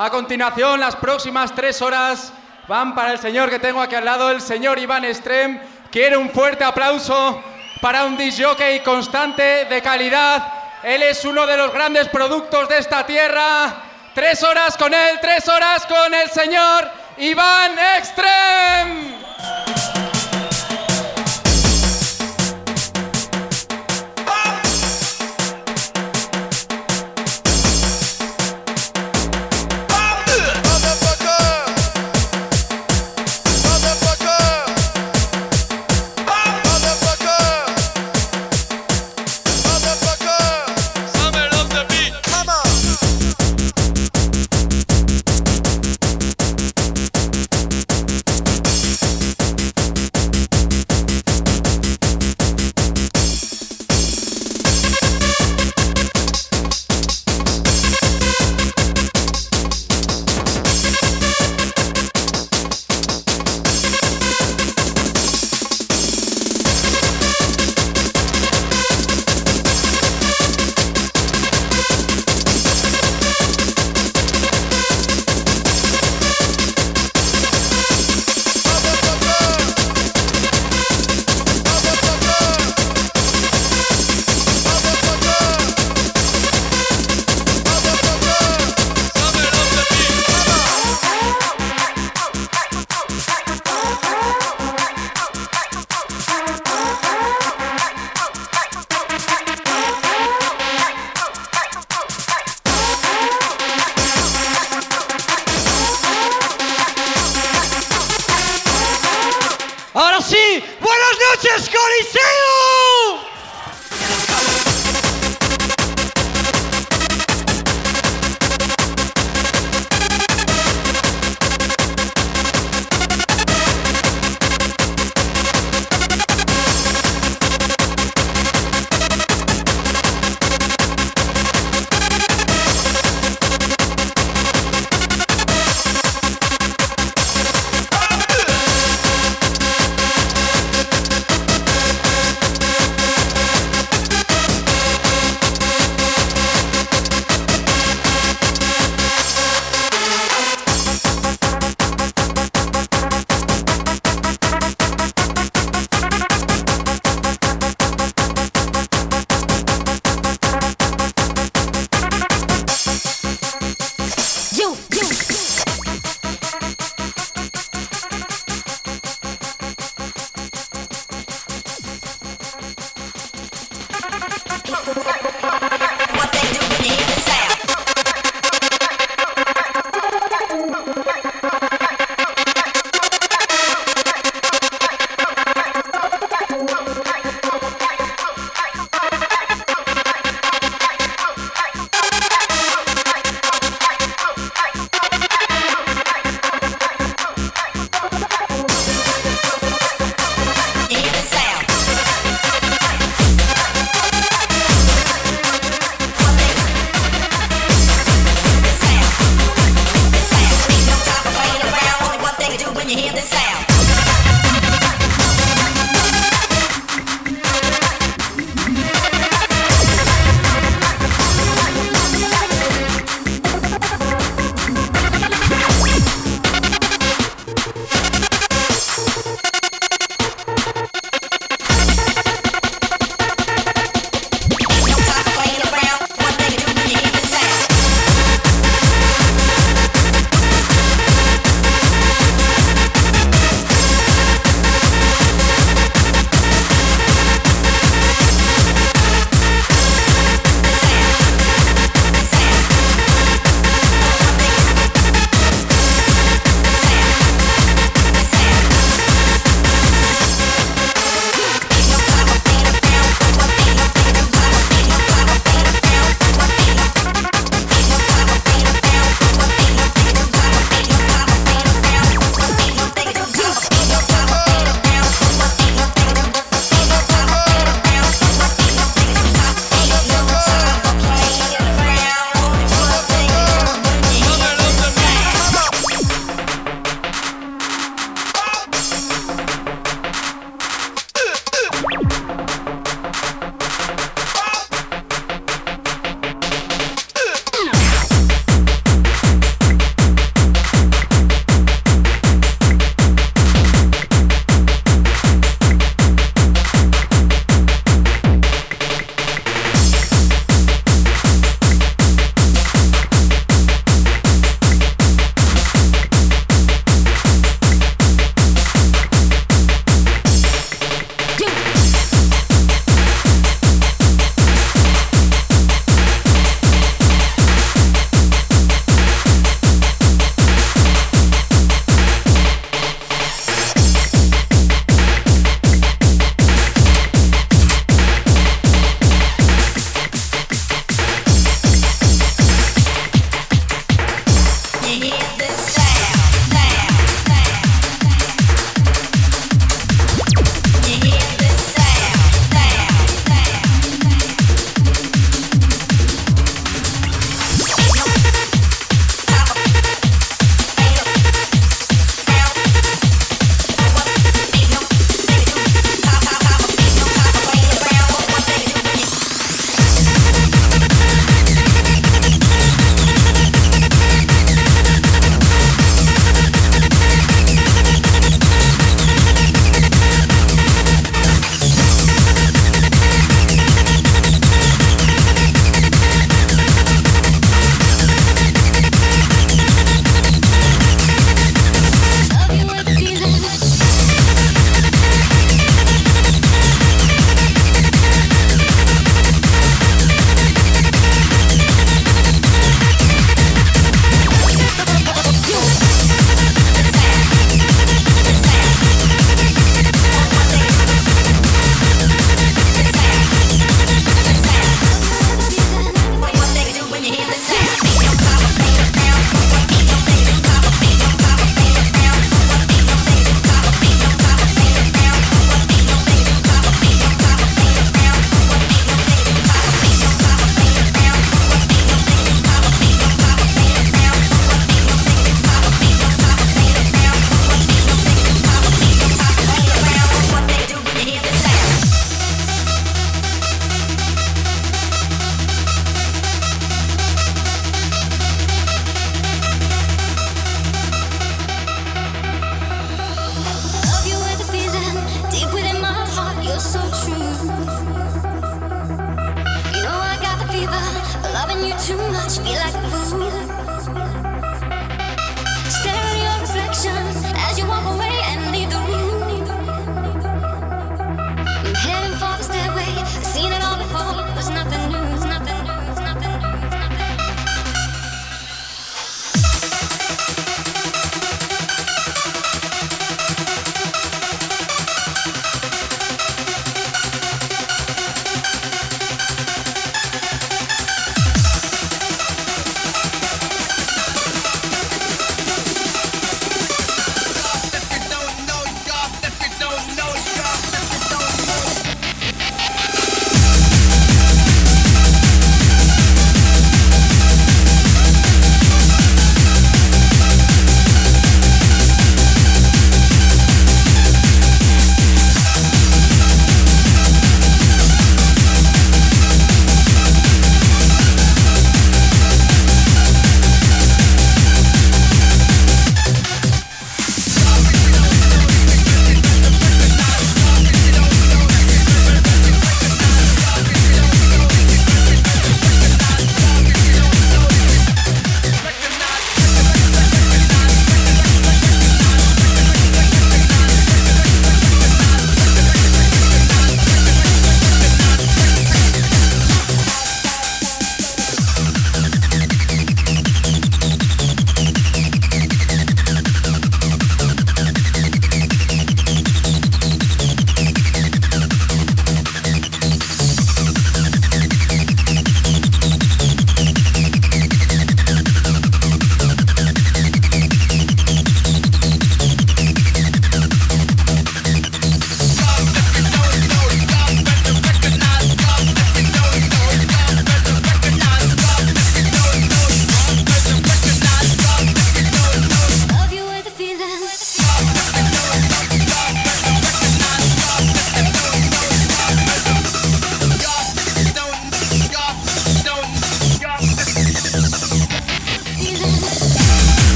A continuación, las próximas tres horas van para el señor que tengo aquí al lado, el señor Iván Strem. Quiere un fuerte aplauso para un disjockey constante de calidad. Él es uno de los grandes productos de esta tierra. Tres horas con él, tres horas con el señor Iván Extrem.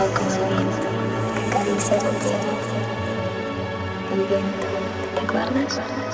Soy como el viento que acaricia tu piel. El viento, ¿te acuerdas?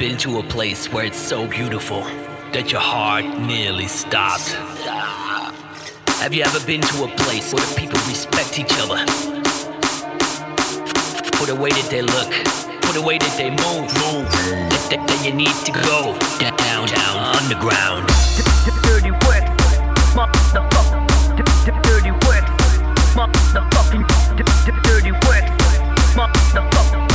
Been to a place where it's so beautiful that your heart nearly stopped? Have you ever been to a place where the people respect each other? For the way that they look, for the way that they move, move. That, that, you need to go down, down, underground. Dirty work, motherfucker. Dirty work, motherfucking. Dirty work, motherfucker.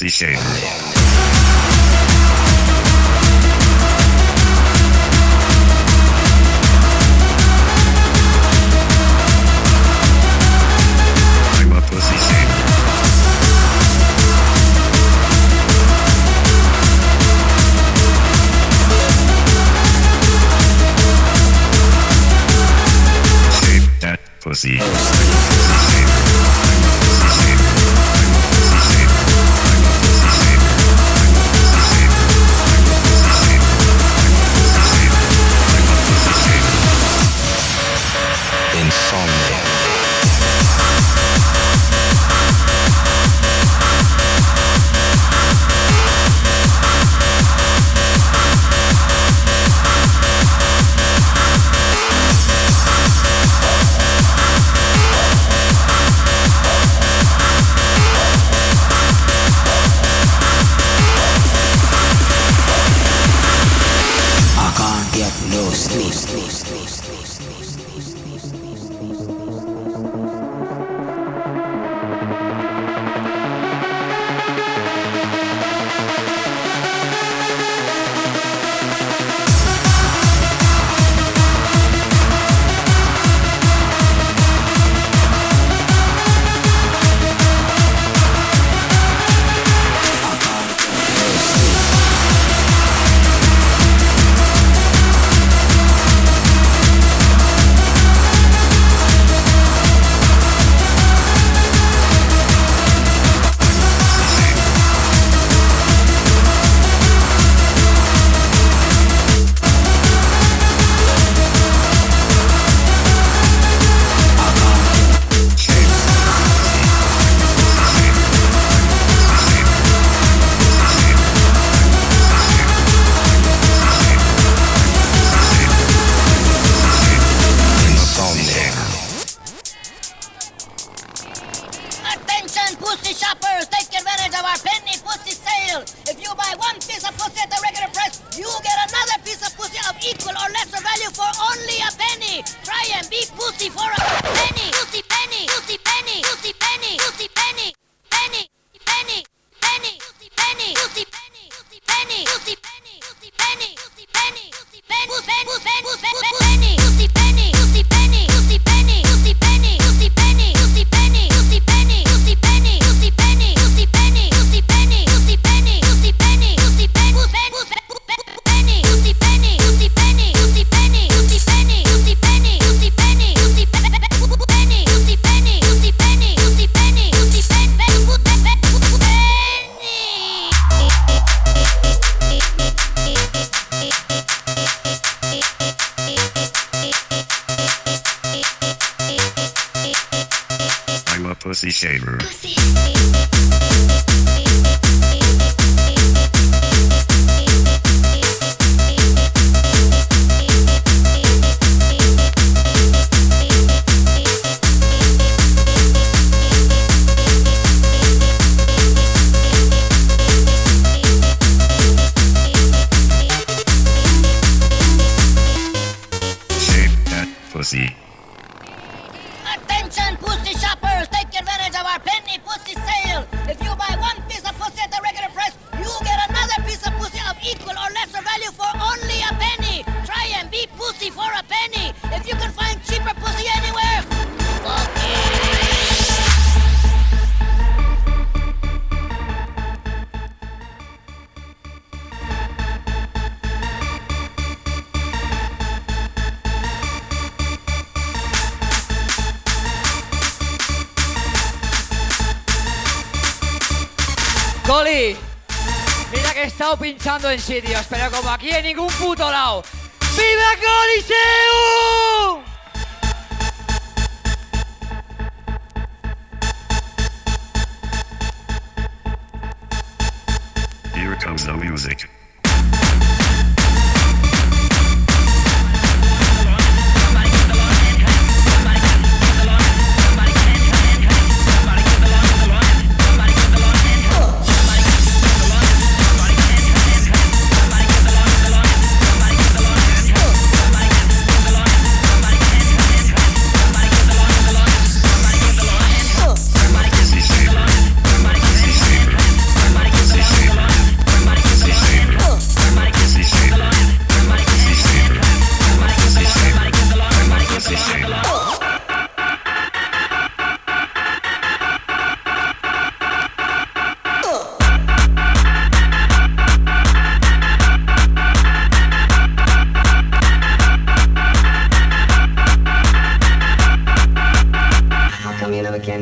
Jersey Shade.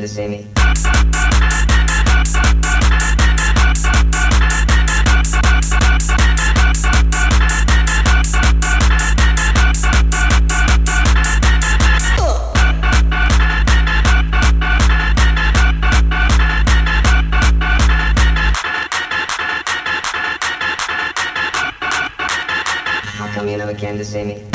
Vizzini. Come you never came to see me.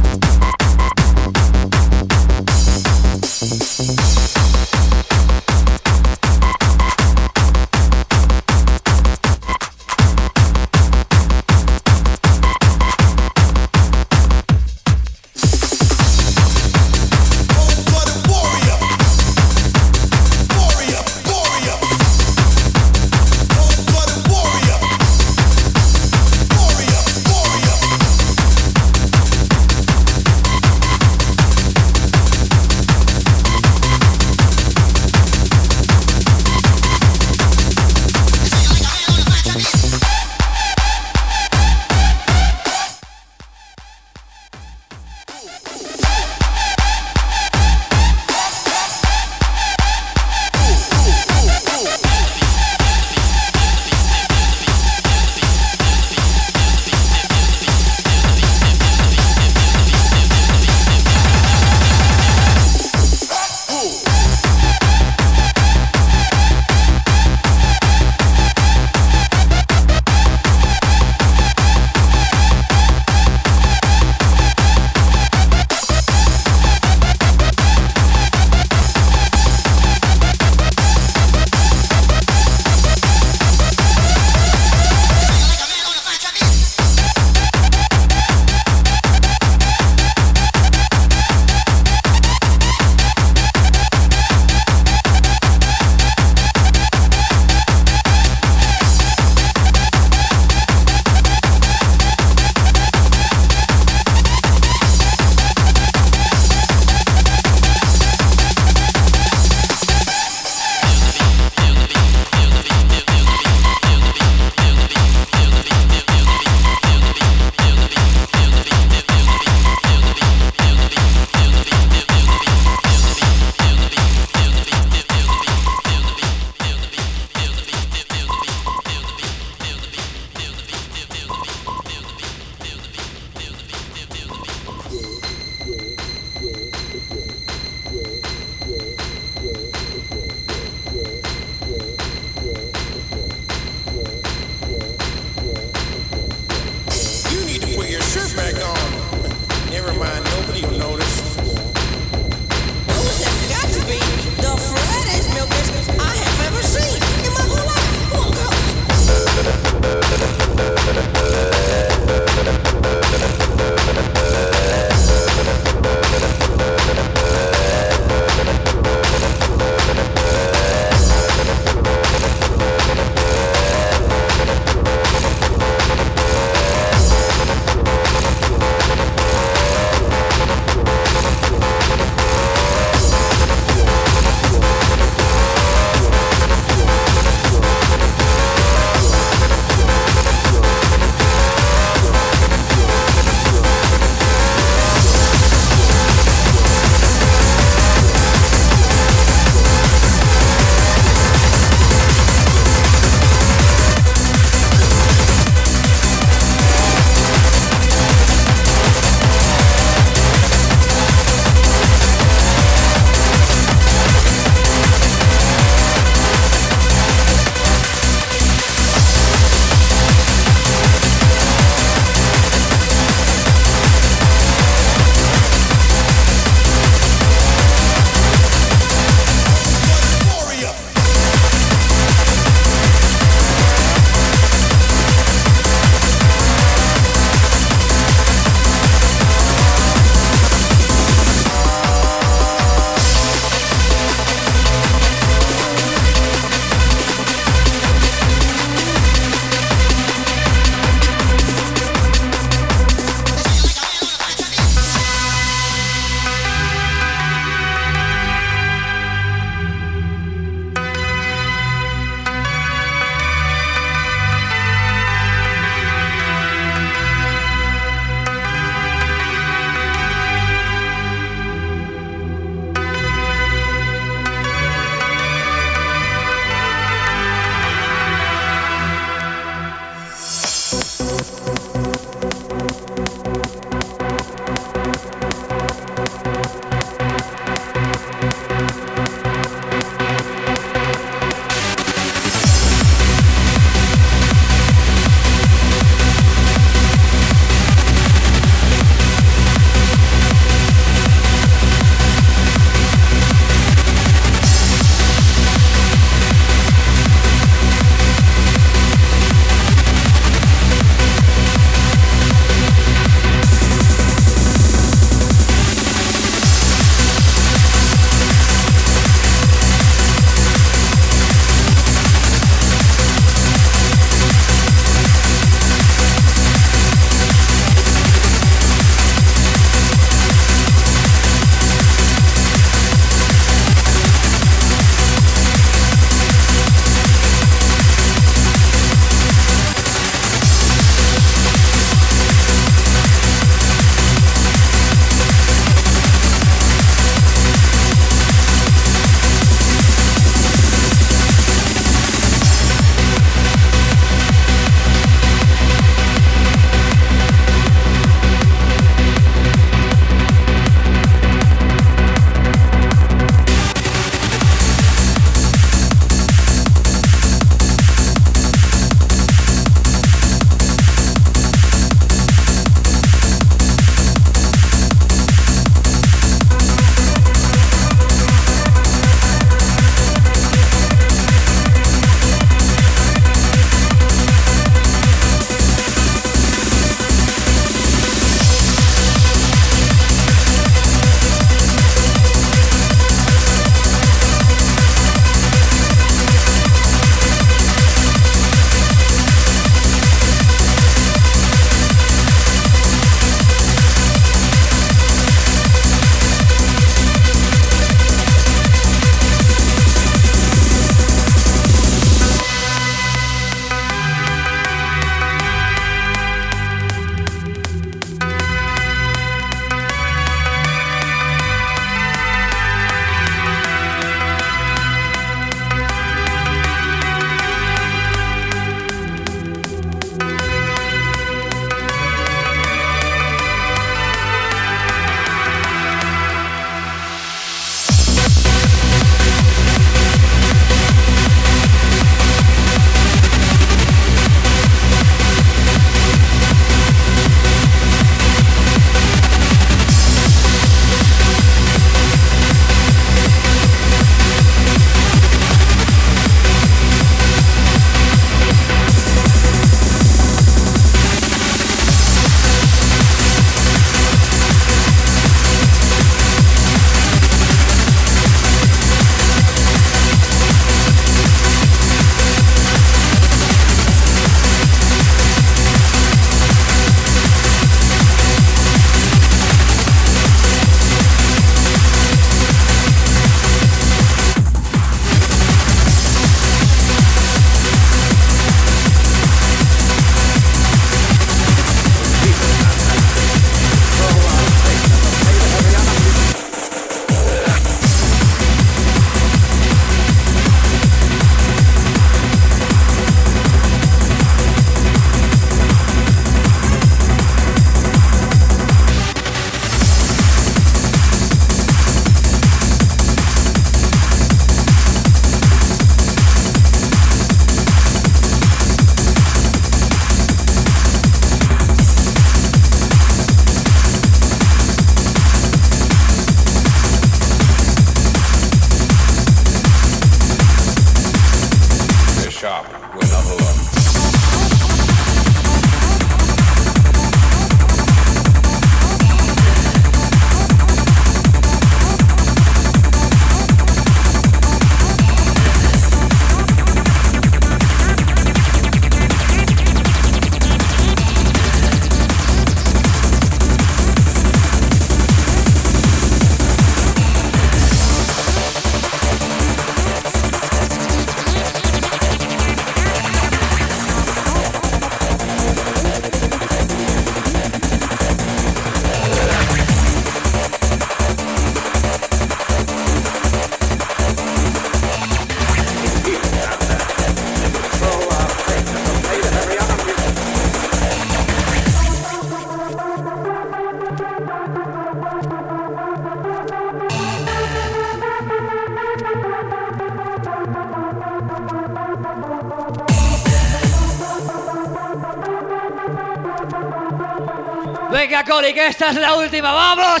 Esta es la última. ¡Vamos,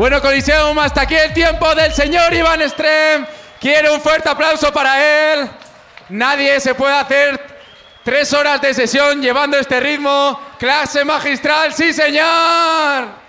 Bueno, Coliseum, hasta aquí el tiempo del señor Iván Strem. Quiero un fuerte aplauso para él. Nadie se puede hacer tres horas de sesión llevando este ritmo. Clase magistral, sí señor.